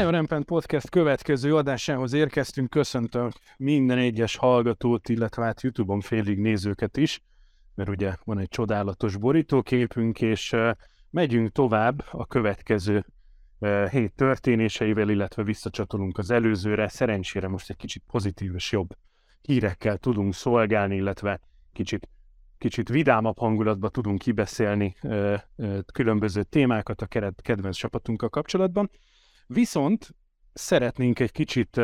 Lion Rampant Podcast következő adásához érkeztünk. Köszöntöm minden egyes hallgatót, illetve hát YouTube-on félig nézőket is, mert ugye van egy csodálatos borítóképünk, és megyünk tovább a következő hét történéseivel, illetve visszacsatolunk az előzőre. Szerencsére most egy kicsit pozitív és jobb hírekkel tudunk szolgálni, illetve kicsit, kicsit vidámabb hangulatba tudunk kibeszélni különböző témákat a kedvenc csapatunkkal kapcsolatban. Viszont szeretnénk egy kicsit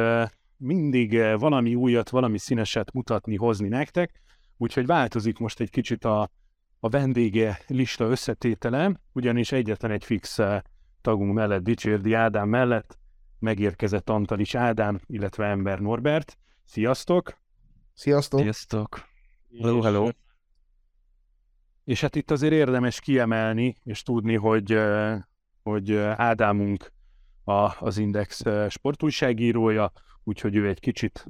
mindig valami újat, valami színeset mutatni, hozni nektek, úgyhogy változik most egy kicsit a, a vendége lista összetétele, ugyanis egyetlen egy fix tagunk mellett, Dicsérdi Ádám mellett megérkezett Antalis Ádám, illetve Ember Norbert. Sziasztok! Sziasztok! Sziasztok! Hello, hello! És hát itt azért érdemes kiemelni, és tudni, hogy, hogy Ádámunk a, az Index sportújságírója, úgyhogy ő egy kicsit,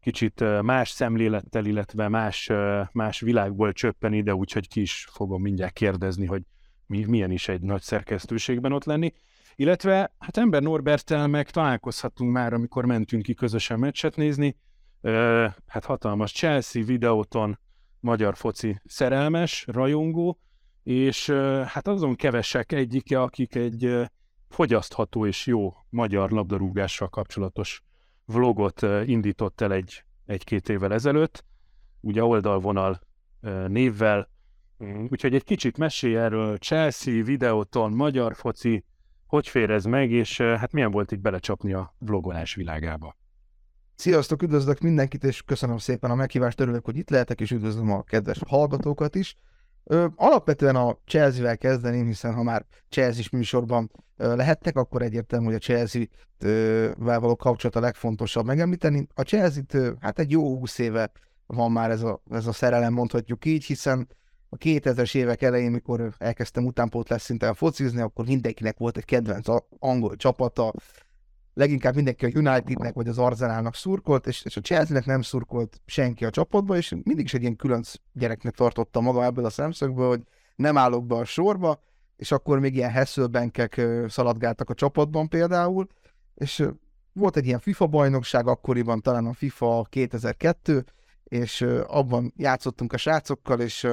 kicsit más szemlélettel, illetve más, más világból csöppen ide, úgyhogy ki is fogom mindjárt kérdezni, hogy mi, milyen is egy nagy szerkesztőségben ott lenni. Illetve hát ember Norberttel meg találkozhattunk már, amikor mentünk ki közösen meccset nézni. Hát hatalmas Chelsea videóton magyar foci szerelmes, rajongó, és hát azon kevesek egyike, akik egy fogyasztható és jó magyar labdarúgással kapcsolatos vlogot indított el egy, egy-két évvel ezelőtt, ugye oldalvonal névvel, mm, úgyhogy egy kicsit mesélj erről Chelsea, videóton, magyar foci, hogy fér ez meg, és hát milyen volt itt belecsapni a vlogolás világába? Sziasztok, üdvözlök mindenkit, és köszönöm szépen a meghívást, örülök, hogy itt lehetek, és üdvözlöm a kedves hallgatókat is. Ö, alapvetően a Chelsea-vel kezdeném, hiszen ha már Chelsea műsorban ö, lehettek, akkor egyértelmű, hogy a Chelsea-vel való kapcsolat a legfontosabb megemlíteni. A Chelsea-t hát egy jó húsz éve van már ez a, ez a szerelem, mondhatjuk így, hiszen a 2000-es évek elején, mikor elkezdtem utánpótlás szinten focizni, akkor mindenkinek volt egy kedvenc angol csapata, leginkább mindenki a Unitednek vagy az Arsenalnak szurkolt, és, és a Chelsea-nek nem szurkolt senki a csapatba, és mindig is egy ilyen külön gyereknek tartotta maga ebből a szemszögből, hogy nem állok be a sorba, és akkor még ilyen Hasselbankek szaladgáltak a csapatban például, és volt egy ilyen FIFA bajnokság akkoriban, talán a FIFA 2002, és abban játszottunk a srácokkal, és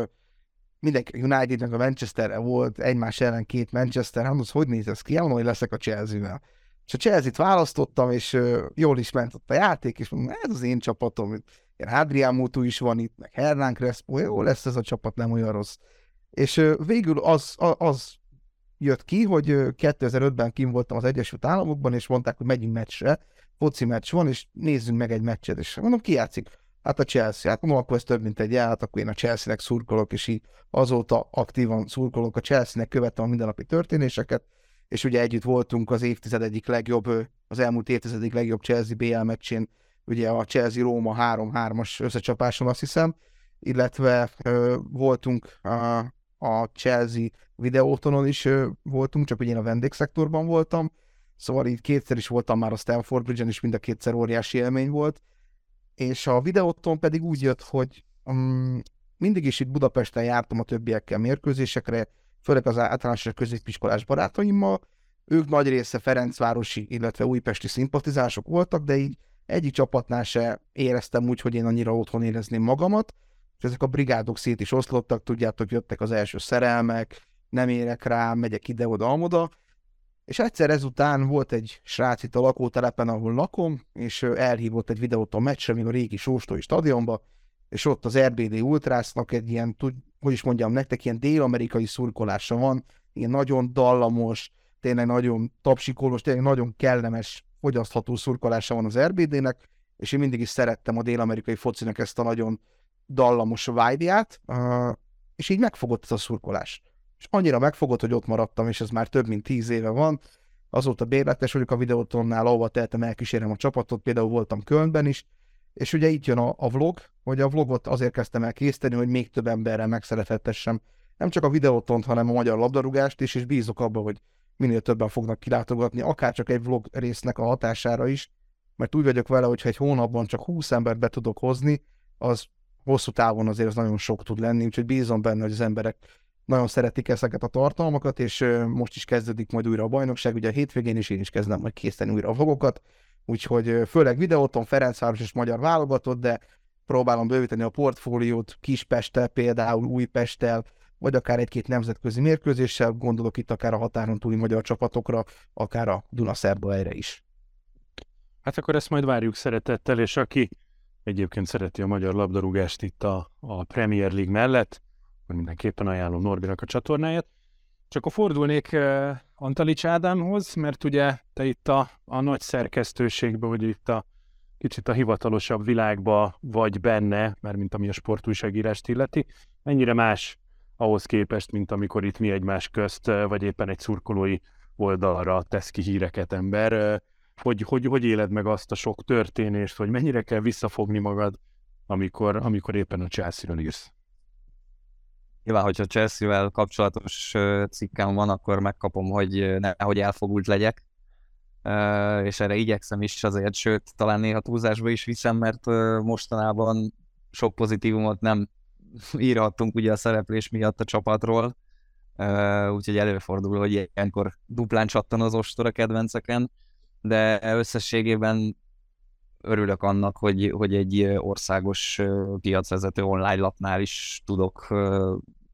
mindenki United-nek a Manchesterre volt, egymás ellen két Manchester, hát hogy néz ez ki? Elmondom, hogy leszek a Chelsea-vel. És a Chelsea-t választottam, és jól is ment ott a játék, és mondom, ez az én csapatom, ilyen Adrián Mutu is van itt, meg Hernán Crespo, jó lesz ez a csapat, nem olyan rossz. És végül az, az jött ki, hogy 2005-ben kim voltam az Egyesült Államokban, és mondták, hogy megyünk meccsre, foci meccs van, és nézzünk meg egy meccset, és mondom, ki játszik? Hát a Chelsea. Hát mondom, akkor ez több, mint egy hát akkor én a Chelsea-nek szurkolok, és így azóta aktívan szurkolok a Chelsea-nek, követtem a mindennapi történéseket, és ugye együtt voltunk az évtized egyik legjobb, az elmúlt évtized egyik legjobb Chelsea BL meccsén, ugye a Chelsea-Róma 3-3-as összecsapáson azt hiszem, illetve ö, voltunk a, a Chelsea videótonon is ö, voltunk, csak ugye én a vendégszektorban voltam, szóval így kétszer is voltam már a Stanford Bridge-en, és mind a kétszer óriási élmény volt, és a videóton pedig úgy jött, hogy um, mindig is itt Budapesten jártam a többiekkel mérkőzésekre, főleg az általános középiskolás barátaimmal. Ők nagy része Ferencvárosi, illetve újpesti szimpatizások voltak, de így egyik csapatnál se éreztem úgy, hogy én annyira otthon érezném magamat, és ezek a brigádok szét is oszlottak, tudjátok, jöttek az első szerelmek, nem érek rá, megyek ide-oda, amoda, és egyszer ezután volt egy srác itt a lakótelepen, ahol lakom, és elhívott egy videót a meccsre, még a régi Sóstói stadionba, és ott az RBD Ultrásznak egy ilyen, hogy is mondjam nektek, ilyen dél-amerikai szurkolása van, ilyen nagyon dallamos, tényleg nagyon tapsikolós, tényleg nagyon kellemes, fogyasztható szurkolása van az RBD-nek, és én mindig is szerettem a dél-amerikai focinak ezt a nagyon dallamos vibe-ját, és így megfogott ez a szurkolás. És annyira megfogott, hogy ott maradtam, és ez már több mint tíz éve van. Azóta bérletes vagyok a videótonnál, ahova tehetem, elkísérem a csapatot, például voltam Kölnben is, és ugye itt jön a, a vlog, hogy a vlogot azért kezdtem el készíteni, hogy még több emberrel megszerethettessem nem csak a videótont, hanem a magyar labdarúgást is, és bízok abban, hogy minél többen fognak kilátogatni, akár csak egy vlog résznek a hatására is, mert úgy vagyok vele, hogy ha egy hónapban csak 20 embert be tudok hozni, az hosszú távon azért az nagyon sok tud lenni, úgyhogy bízom benne, hogy az emberek nagyon szeretik ezeket a tartalmakat, és most is kezdődik majd újra a bajnokság, ugye a hétvégén is én is kezdem majd készíteni újra a vlogokat, úgyhogy főleg videóton Ferencváros és magyar válogatott, de próbálom bővíteni a portfóliót Kispesttel, például Újpesttel, vagy akár egy-két nemzetközi mérkőzéssel, gondolok itt akár a határon túli magyar csapatokra, akár a Dunaszerdaire is. Hát akkor ezt majd várjuk szeretettel, és aki egyébként szereti a magyar labdarúgást itt a, a Premier League mellett, hogy mindenképpen ajánlom Norbinak a csatornáját. Csak a fordulnék uh, Antalics Ádámhoz, mert ugye te itt a, a nagy szerkesztőségben, vagy itt a kicsit a hivatalosabb világba vagy benne, mert mint ami a sportújságírást illeti, mennyire más ahhoz képest, mint amikor itt mi egymás közt, vagy éppen egy szurkolói oldalra tesz ki híreket ember. Hogy, hogy, hogy éled meg azt a sok történést, hogy mennyire kell visszafogni magad, amikor, amikor éppen a Chelsea-ről írsz? Nyilván, hogyha Chelsea-vel kapcsolatos cikkem van, akkor megkapom, hogy nehogy elfogult legyek, és erre igyekszem is azért, sőt, talán néha túlzásba is viszem, mert mostanában sok pozitívumot nem írhattunk ugye a szereplés miatt a csapatról, úgyhogy előfordul, hogy ilyenkor duplán csattan az ostor a kedvenceken, de összességében örülök annak, hogy, hogy egy országos piacvezető online lapnál is tudok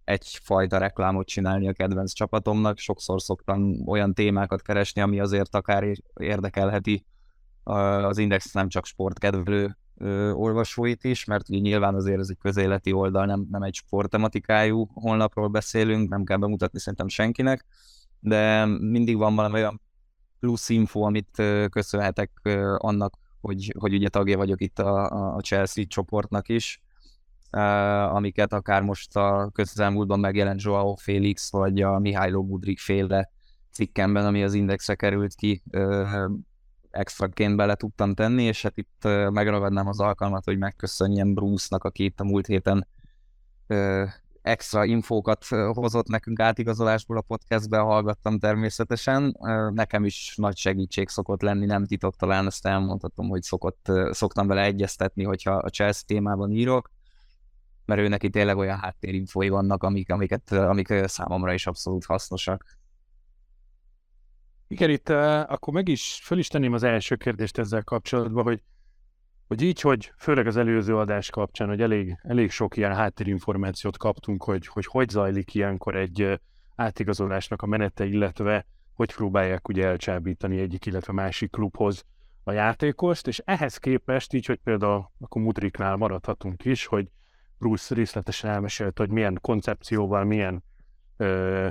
egyfajta reklámot csinálni a kedvenc csapatomnak. Sokszor szoktam olyan témákat keresni, ami azért akár érdekelheti az Index nem csak sportkedvelő olvasóit is, mert ugye nyilván azért ez egy közéleti oldal, nem, nem egy sporttematikájú honlapról beszélünk, nem kell bemutatni szerintem senkinek, de mindig van valami olyan plusz info, amit köszönhetek annak, hogy, hogy ugye tagja vagyok itt a, a Chelsea csoportnak is, amiket akár most a közelmúltban megjelent Joao Félix, vagy a Mihály Budrik féle cikkemben, ami az Indexre került ki, extraként bele tudtam tenni, és hát itt megragadnám az alkalmat, hogy megköszönjem Bruce-nak, aki itt a múlt héten extra infókat hozott nekünk átigazolásból a podcastbe, hallgattam természetesen. Nekem is nagy segítség szokott lenni, nem titok, talán ezt elmondhatom, hogy szokott, szoktam vele egyeztetni, hogyha a Chelsea témában írok, mert ő neki tényleg olyan háttérinfói vannak, amik, amiket, amik számomra is abszolút hasznosak. Igen, itt akkor meg is, föl is tenném az első kérdést ezzel kapcsolatban, hogy, hogy így, hogy főleg az előző adás kapcsán, hogy elég, elég sok ilyen háttérinformációt kaptunk, hogy, hogy hogy zajlik ilyenkor egy átigazolásnak a menete, illetve hogy próbálják ugye elcsábítani egyik, illetve másik klubhoz a játékost, és ehhez képest így, hogy például akkor Mudriknál maradhatunk is, hogy Bruce részletesen elmesélte, hogy milyen koncepcióval, milyen ö,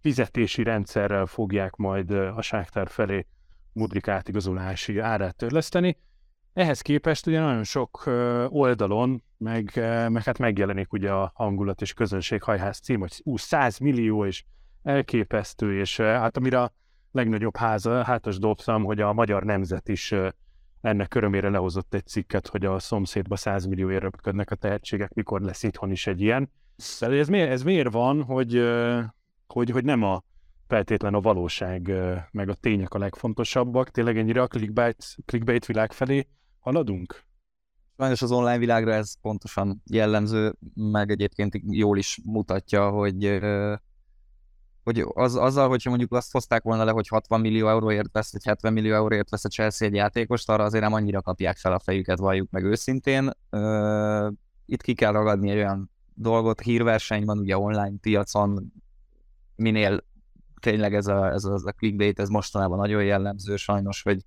fizetési rendszerrel fogják majd a Sáktár felé Mudrik átigazolási árát törleszteni. Ehhez képest ugye nagyon sok oldalon, meg, meg hát megjelenik ugye a hangulat és közönség hajház cím, hogy ú, 100 millió és elképesztő, és hát amire a legnagyobb háza, hátas dobtam, hogy a magyar nemzet is ennek örömére lehozott egy cikket, hogy a szomszédba 100 millió röpködnek a tehetségek, mikor lesz itthon is egy ilyen. De ez miért, ez miért van, hogy hogy, hogy nem a feltétlen a valóság meg a tények a legfontosabbak, tényleg ennyire a clickbait, clickbait világ felé haladunk? Sajnos az online világra ez pontosan jellemző, meg egyébként jól is mutatja, hogy hogy az, azzal, hogyha mondjuk azt hozták volna le, hogy 60 millió euróért vesz, vagy 70 millió euróért vesz a Chelsea egy játékost, arra azért nem annyira kapják fel a fejüket, valljuk meg őszintén. Itt ki kell ragadni egy olyan dolgot, hírverseny van ugye online piacon, minél tényleg ez a, ez a, ez a clickbait, ez mostanában nagyon jellemző sajnos, hogy,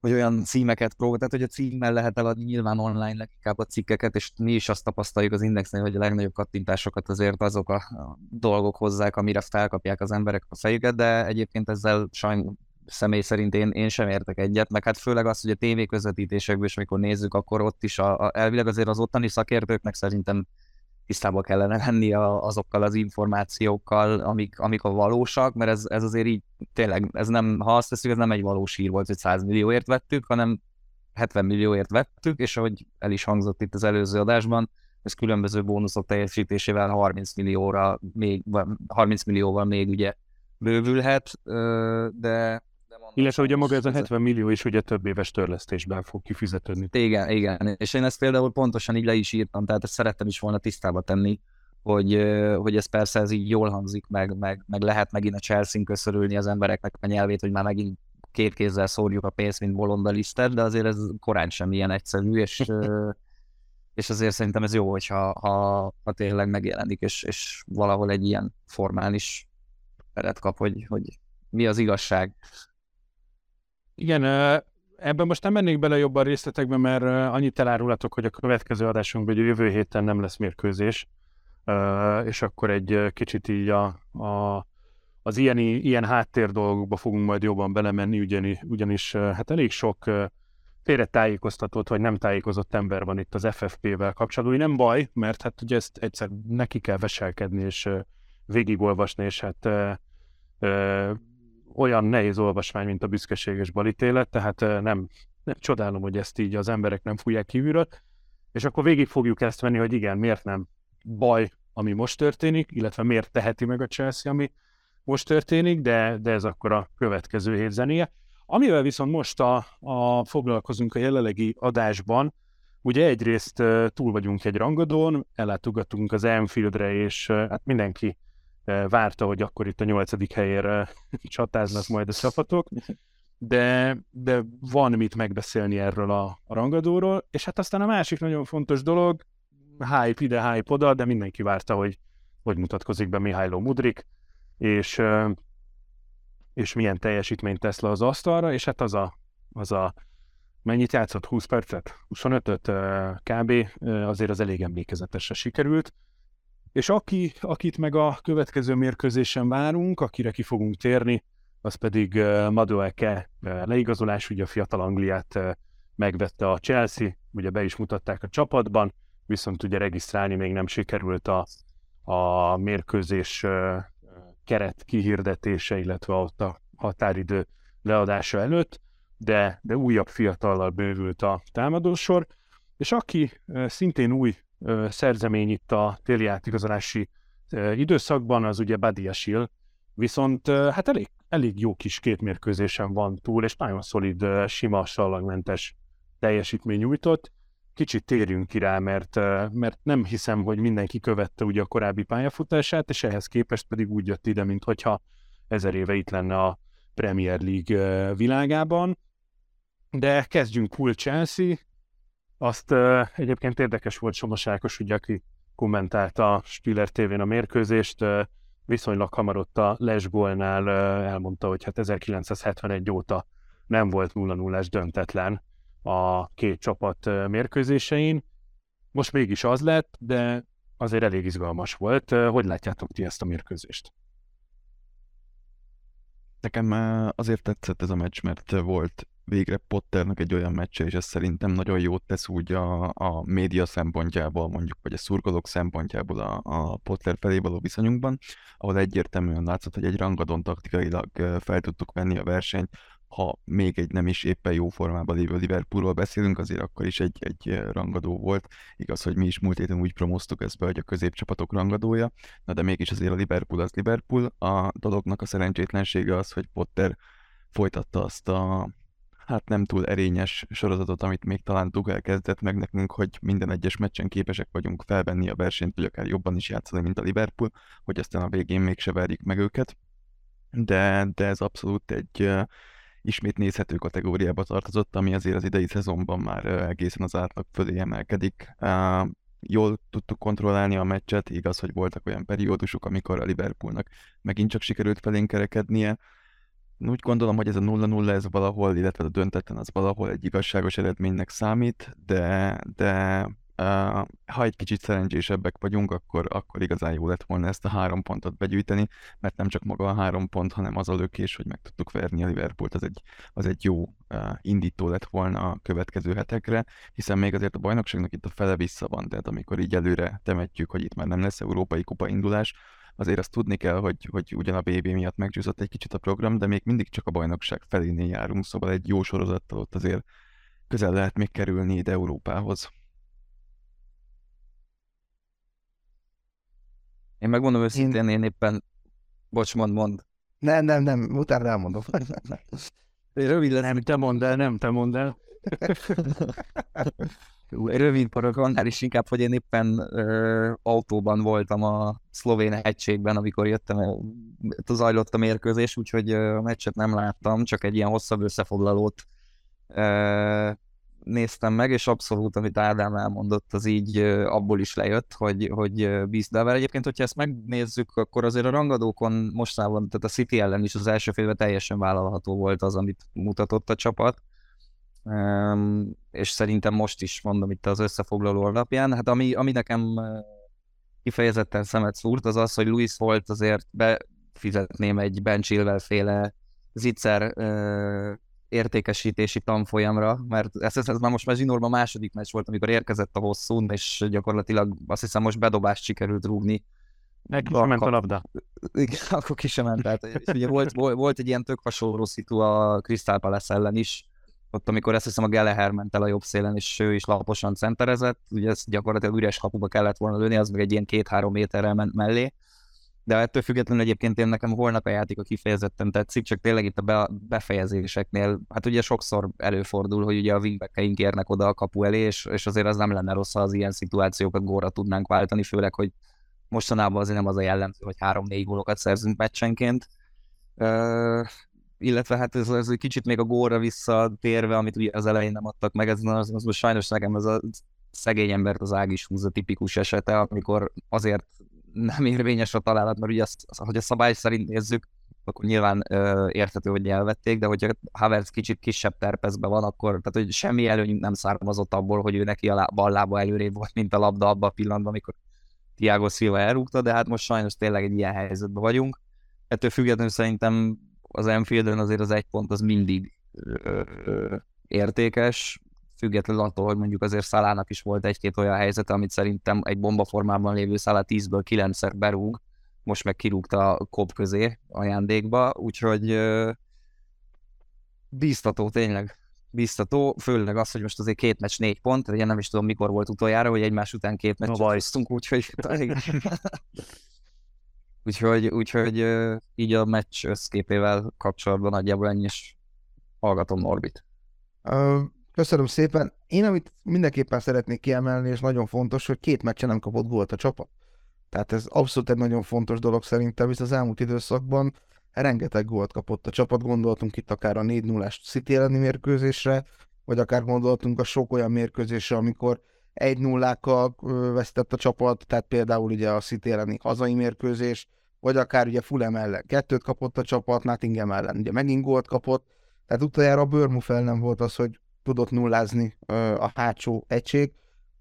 hogy olyan címeket próbál, tehát hogy a címmel lehet eladni nyilván online leginkább a cikkeket, és mi is azt tapasztaljuk az Indexnél, hogy a legnagyobb kattintásokat azért azok a, a dolgok hozzák, amire felkapják az emberek a fejüket, de egyébként ezzel sajnos személy szerint én, én sem értek egyet, meg hát főleg az, hogy a tévé közvetítésekből is, amikor nézzük, akkor ott is a, a, elvileg azért az ottani szakértőknek szerintem tisztában kellene lenni a, azokkal az információkkal, amik, amik a valósak, mert ez, ez azért így tényleg, ez nem, ha azt teszünk, ez nem egy valós ír volt, hogy 100 millióért vettük, hanem 70 millióért vettük, és ahogy el is hangzott itt az előző adásban, ez különböző bónuszok teljesítésével 30 millióra még, 30 millióval még ugye bővülhet, de illetve ugye maga ez a 70 millió is ugye több éves törlesztésben fog kifizetődni. Igen, igen. És én ezt például pontosan így le is írtam, tehát ezt szerettem is volna tisztába tenni, hogy, hogy ez persze ez így jól hangzik, meg, meg, meg lehet megint a Chelsea-n köszörülni az embereknek a nyelvét, hogy már megint két kézzel szórjuk a pénzt, mint bolonda lisztet, de azért ez korán sem ilyen egyszerű, és, és azért szerintem ez jó, hogyha ha, ha tényleg megjelenik, és, és valahol egy ilyen formális teret kap, hogy, hogy mi az igazság. Igen, ebben most nem mennék bele jobban részletekbe, mert annyit elárulatok, hogy a következő adásunkban, hogy a jövő héten nem lesz mérkőzés, és akkor egy kicsit így a, a, az ilyen, ilyen háttér dolgokba fogunk majd jobban belemenni, ugyanis, ugyanis hát elég sok félre tájékoztatott, vagy nem tájékozott ember van itt az FFP-vel kapcsolatban. Nem baj, mert hát ugye ezt egyszer neki kell veselkedni, és végigolvasni, és hát olyan nehéz olvasmány, mint a büszkeséges balítélet, tehát nem, nem csodálom, hogy ezt így az emberek nem fújják kívülről, és akkor végig fogjuk ezt venni, hogy igen, miért nem baj, ami most történik, illetve miért teheti meg a Chelsea, ami most történik, de, de ez akkor a következő hét zenéje. Amivel viszont most a, a foglalkozunk a jelenlegi adásban, ugye egyrészt túl vagyunk egy rangadón, ellátogatunk az Anfieldre, és hát mindenki várta, hogy akkor itt a nyolcadik helyére csatáznak majd a csapatok, de, de van mit megbeszélni erről a, a rangadóról, és hát aztán a másik nagyon fontos dolog, hype ide, hype oda, de mindenki várta, hogy hogy mutatkozik be Mihailo Mudrik, és, és milyen teljesítményt tesz le az asztalra, és hát az a, az a mennyit játszott? 20 percet? 25-öt kb. azért az elég emlékezetesre sikerült. És aki, akit meg a következő mérkőzésen várunk, akire ki fogunk térni, az pedig Madueke leigazolás, ugye a fiatal Angliát megvette a Chelsea, ugye be is mutatták a csapatban, viszont ugye regisztrálni még nem sikerült a, a mérkőzés keret kihirdetése, illetve ott a határidő leadása előtt, de, de újabb fiatallal bővült a támadósor, és aki szintén új szerzemény itt a téli átigazolási időszakban, az ugye Badiasil, viszont hát elég, elég jó kis két mérkőzésen van túl, és nagyon szolid, sima, sallagmentes teljesítmény nyújtott, kicsit térjünk ki rá, mert, mert nem hiszem, hogy mindenki követte ugye a korábbi pályafutását, és ehhez képest pedig úgy jött ide, mint hogyha ezer éve itt lenne a Premier League világában. De kezdjünk Pool Chelsea. Azt egyébként érdekes volt Somasákos, ugye, aki kommentálta a Spiller TV-n a mérkőzést, viszonylag hamar ott a Les Gólnál elmondta, hogy hát 1971 óta nem volt 0-0-es döntetlen, a két csapat mérkőzésein. Most mégis az lett, de azért elég izgalmas volt. Hogy látjátok ti ezt a mérkőzést? Nekem azért tetszett ez a meccs, mert volt végre Potternek egy olyan meccse, és ez szerintem nagyon jót tesz úgy a, a média szempontjából, mondjuk, vagy a szurkolók szempontjából a, a Potter felé való viszonyunkban, ahol egyértelműen látszott, hogy egy rangadon taktikailag fel tudtuk venni a versenyt, ha még egy nem is éppen jó formában lévő Liverpoolról beszélünk, azért akkor is egy, egy rangadó volt. Igaz, hogy mi is múlt héten úgy promoztuk ezt be, hogy a középcsapatok rangadója, na de mégis azért a Liverpool az Liverpool. A dolognak a szerencsétlensége az, hogy Potter folytatta azt a hát nem túl erényes sorozatot, amit még talán Tuchel kezdett meg nekünk, hogy minden egyes meccsen képesek vagyunk felvenni a versenyt, vagy akár jobban is játszani, mint a Liverpool, hogy aztán a végén mégse verjük meg őket. De, de ez abszolút egy ismét nézhető kategóriába tartozott, ami azért az idei szezonban már egészen az átlag fölé emelkedik. Jól tudtuk kontrollálni a meccset, igaz, hogy voltak olyan periódusok, amikor a Liverpoolnak megint csak sikerült felénk kerekednie. Úgy gondolom, hogy ez a 0-0 ez valahol, illetve a döntetlen az valahol egy igazságos eredménynek számít, de, de Uh, ha egy kicsit szerencsésebbek vagyunk, akkor, akkor igazán jó lett volna ezt a három pontot begyűjteni, mert nem csak maga a három pont, hanem az a lökés, hogy meg tudtuk verni a Liverpoolt, az egy, az egy jó uh, indító lett volna a következő hetekre, hiszen még azért a bajnokságnak itt a fele vissza van, tehát amikor így előre temetjük, hogy itt már nem lesz európai kupa indulás, azért azt tudni kell, hogy, hogy ugyan a BB miatt megcsúszott egy kicsit a program, de még mindig csak a bajnokság felénél járunk, szóval egy jó sorozattal ott azért közel lehet még kerülni ide Európához. Én megmondom őszintén, én éppen... Bocs, mond, mond. Nem, nem, nem, utána elmondom. Rövid lesz. Nem, te mondd el, nem, te mondd el. Rövid parok annál is inkább, hogy én éppen ö, autóban voltam a szlovén hegységben, amikor jöttem, zajlott a mérkőzés, úgyhogy a meccset nem láttam, csak egy ilyen hosszabb összefoglalót ö, néztem meg, és abszolút, amit Ádám elmondott, az így abból is lejött, hogy, hogy bízd el. Egyébként, hogyha ezt megnézzük, akkor azért a rangadókon mostában, tehát a City ellen is az első félben teljesen vállalható volt az, amit mutatott a csapat. És szerintem most is mondom itt az összefoglaló alapján. Hát ami, ami nekem kifejezetten szemet szúrt, az az, hogy Luis volt azért befizetném egy Ben Chilwell féle zicser uh, értékesítési tanfolyamra, mert ez, ez, ez már most már zsinórban második meccs volt, amikor érkezett a hosszú, és gyakorlatilag azt hiszem most bedobást sikerült rúgni. Neki sem ment a labda. Igen, akkor ki sem ment. Tehát, és ugye volt, volt, volt, egy ilyen tök hasonló szitu a Crystal Palace ellen is, ott amikor ezt hiszem a Geleher ment el a jobb szélen, és ő is laposan centerezett, ugye ez gyakorlatilag üres kapuba kellett volna lőni, az meg egy ilyen két-három méterrel ment mellé, de ettől függetlenül egyébként én nekem holnap a játék a kifejezetten tetszik, csak tényleg itt a be, befejezéseknél, hát ugye sokszor előfordul, hogy ugye a wingbackeink érnek oda a kapu elé, és, és azért az nem lenne rossz, ha az ilyen szituációkat góra tudnánk váltani, főleg, hogy mostanában azért nem az a jellemző, hogy három-négy gólokat szerzünk meccsenként. Illetve hát ez, ez egy kicsit még a góra visszatérve, amit ugye az elején nem adtak meg, ez az, az most sajnos nekem ez a szegény embert az ág is húzza tipikus esete, amikor azért nem érvényes a találat, mert ugye azt, hogy a szabály szerint nézzük, akkor nyilván ö, érthető, hogy elvették, de hogyha Havertz kicsit kisebb terpezben van, akkor tehát, hogy semmi előny nem származott abból, hogy ő neki a lá- bal lába előrébb volt, mint a labda abban a pillanatban, amikor Tiago Silva elrúgta, de hát most sajnos tényleg egy ilyen helyzetben vagyunk. Ettől függetlenül szerintem az Enfielden azért az egy pont az mindig ö, ö, értékes, függetlenül attól, hogy mondjuk azért Szalának is volt egy-két olyan helyzet, amit szerintem egy bombaformában lévő Szalá 10-ből 9-szer berúg, most meg kirúgta a kop közé ajándékba, úgyhogy ö, bíztató tényleg. Bíztató, főleg az, hogy most azért két meccs négy pont, ugye nem is tudom mikor volt utoljára, hogy egymás után két meccset hoztunk, úgyhogy úgyhogy, úgyhogy így a meccs összképével kapcsolatban nagyjából ennyi, és hallgatom Norbit. Köszönöm szépen. Én amit mindenképpen szeretnék kiemelni, és nagyon fontos, hogy két meccse nem kapott gólt a csapat. Tehát ez abszolút egy nagyon fontos dolog szerintem, hisz az elmúlt időszakban rengeteg gólt kapott a csapat. Gondoltunk itt akár a 4 0 City elleni mérkőzésre, vagy akár gondoltunk a sok olyan mérkőzésre, amikor 1 0 kal vesztett a csapat, tehát például ugye a City elleni hazai mérkőzés, vagy akár ugye Fulham ellen. Kettőt kapott a csapat, Nottingham ellen. Ugye megint gólt kapott, tehát utoljára a Börmuf nem volt az, hogy tudott nullázni a hátsó egység,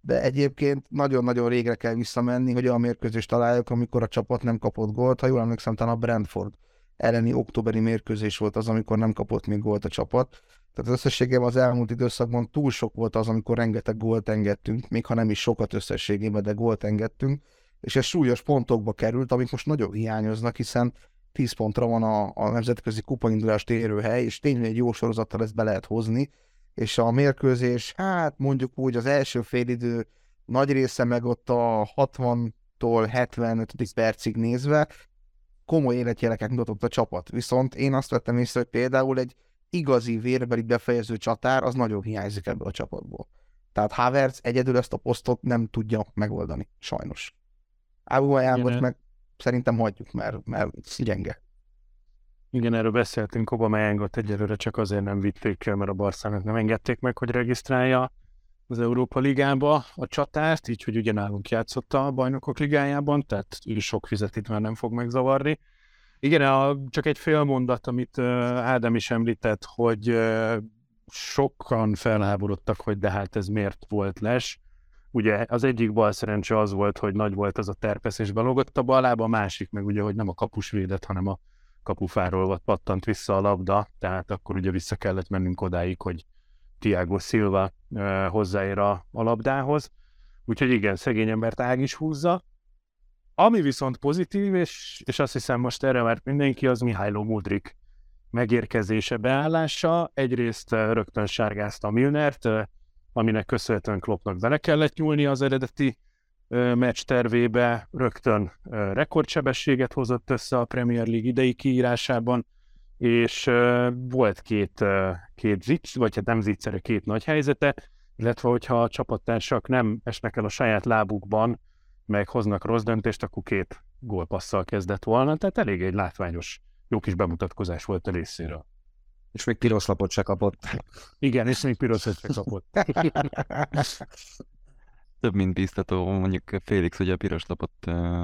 de egyébként nagyon-nagyon régre kell visszamenni, hogy a mérkőzést találjuk, amikor a csapat nem kapott gólt. Ha jól emlékszem, talán a Brentford elleni októberi mérkőzés volt az, amikor nem kapott még gólt a csapat. Tehát az összességében az elmúlt időszakban túl sok volt az, amikor rengeteg gólt engedtünk, még ha nem is sokat összességében, de gólt engedtünk, és ez súlyos pontokba került, amik most nagyon hiányoznak, hiszen 10 pontra van a, a nemzetközi érő hely, és tényleg egy jó sorozattal ezt be lehet hozni, és a mérkőzés, hát mondjuk úgy az első félidő nagy része meg ott a 60-tól 75. percig nézve komoly életjeleket mutatott a csapat. Viszont én azt vettem észre, hogy például egy igazi vérbeli befejező csatár, az nagyon hiányzik ebből a csapatból. Tehát Havertz egyedül ezt a posztot nem tudja megoldani, sajnos. Ábúajángot meg szerintem hagyjuk, mert, mert gyenge. Igen, erről beszéltünk, Aubameyangot egyelőre csak azért nem vitték el, mert a Barszának nem engedték meg, hogy regisztrálja az Európa Ligába a csatárt, így, hogy ugye nálunk játszotta a bajnokok ligájában, tehát ő sok fizetít már nem fog megzavarni. Igen, a, csak egy fél mondat, amit uh, Ádám is említett, hogy uh, sokan felháborodtak, hogy de hát ez miért volt les. Ugye az egyik bal szerencse az volt, hogy nagy volt az a terpesz, és belogott a balába, a másik meg ugye, hogy nem a kapus védett, hanem a kapufáról pattant vissza a labda, tehát akkor ugye vissza kellett mennünk odáig, hogy Tiago Silva uh, hozzáér a, a labdához. Úgyhogy igen, szegény embert ág is húzza. Ami viszont pozitív, és, és azt hiszem most erre már mindenki, az Mihály Mudrik megérkezése, beállása. Egyrészt rögtön sárgázta Milnert, aminek köszönhetően Kloppnak bele kellett nyúlni az eredeti meccs tervébe rögtön rekordsebességet hozott össze a Premier League idei kiírásában, és volt két, két zicc, vagy hát nem zicsere, két nagy helyzete, illetve hogyha a csapattársak nem esnek el a saját lábukban, meg hoznak rossz döntést, akkor két gólpasszal kezdett volna, tehát elég egy látványos, jó kis bemutatkozás volt a részéről. És még piros lapot se kapott. Igen, és még piros se kapott. több mint biztató, mondjuk Félix ugye a piros lapot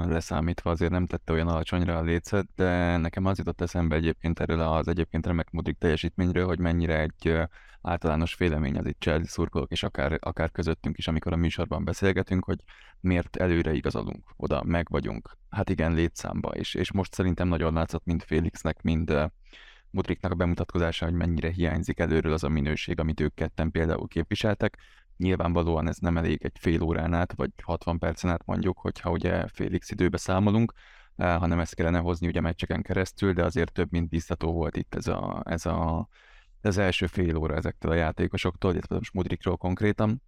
leszámítva azért nem tette olyan alacsonyra a lécet, de nekem az jutott eszembe egyébként erről az egyébként remek Modric teljesítményről, hogy mennyire egy általános vélemény az itt Chelsea szurkolók, és akár, akár közöttünk is, amikor a műsorban beszélgetünk, hogy miért előre igazolunk, oda meg vagyunk. Hát igen, létszámba, és, és most szerintem nagyon látszott mind Félixnek, mind Mudriknak a bemutatkozása, hogy mennyire hiányzik előről az a minőség, amit ők ketten például képviseltek. Nyilvánvalóan ez nem elég egy fél órán át, vagy 60 percen át mondjuk, hogyha ugye Félix időbe számolunk, eh, hanem ezt kellene hozni ugye meccseken keresztül, de azért több mint biztató volt itt ez, a, ez a, az első fél óra ezektől a játékosoktól, illetve most Mudrikról konkrétan.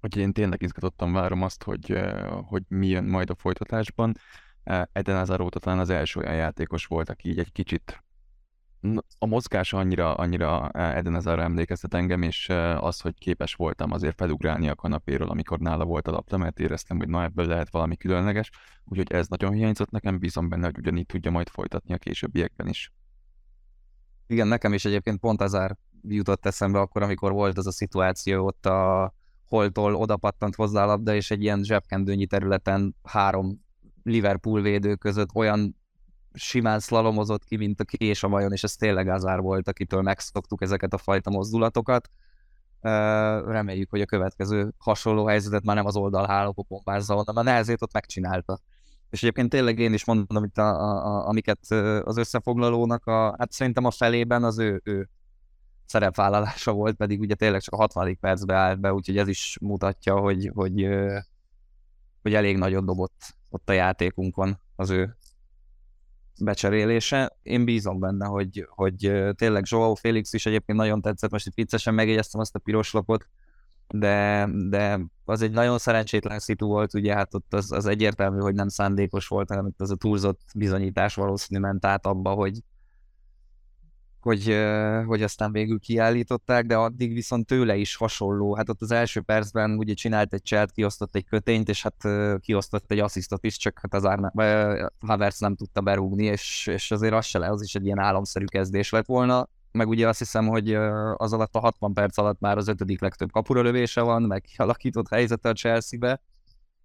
Úgyhogy én tényleg izgatottan várom azt, hogy, eh, hogy mi jön majd a folytatásban. Eh, Eden Hazard óta talán az első olyan játékos volt, aki így egy kicsit a mozgás annyira, annyira e, Eden arra emlékeztet engem, és e, az, hogy képes voltam azért felugrálni a kanapéről, amikor nála volt a labda, mert éreztem, hogy na ebből lehet valami különleges, úgyhogy ez nagyon hiányzott nekem, bízom benne, hogy ugyanígy tudja majd folytatni a későbbiekben is. Igen, nekem is egyébként pont Azár jutott eszembe akkor, amikor volt az a szituáció ott a holtól oda pattant hozzá a labda, és egy ilyen zsebkendőnyi területen három Liverpool védő között olyan simán szlalomozott ki, mint a kés a vajon, és ez tényleg Azár volt, akitől megszoktuk ezeket a fajta mozdulatokat. Reméljük, hogy a következő hasonló helyzetet már nem az oldalhálókon bombázza onnan, mert nehezét ott megcsinálta. És egyébként tényleg én is mondom itt, a, a, a, amiket az összefoglalónak, a, hát szerintem a felében az ő, ő szerepvállalása volt, pedig ugye tényleg csak a 60. percbe állt be, úgyhogy ez is mutatja, hogy, hogy, hogy elég nagyot dobott ott a játékunkon az ő becserélése. Én bízom benne, hogy, hogy tényleg Joao Félix is egyébként nagyon tetszett, most itt viccesen megjegyeztem azt a piros lapot, de, de az egy nagyon szerencsétlen szitu volt, ugye hát ott az, az egyértelmű, hogy nem szándékos volt, hanem itt az a túlzott bizonyítás valószínű ment át abba, hogy, hogy, hogy aztán végül kiállították, de addig viszont tőle is hasonló. Hát ott az első percben ugye csinált egy cselt, kiosztott egy kötényt, és hát kiosztott egy asszisztot is, csak hát az Árne, Havertz nem tudta berúgni, és, és azért az se le, az is egy ilyen álomszerű kezdés lett volna. Meg ugye azt hiszem, hogy az alatt a 60 perc alatt már az ötödik legtöbb kapura lövése van, meg kialakított helyzete a Chelsea-be,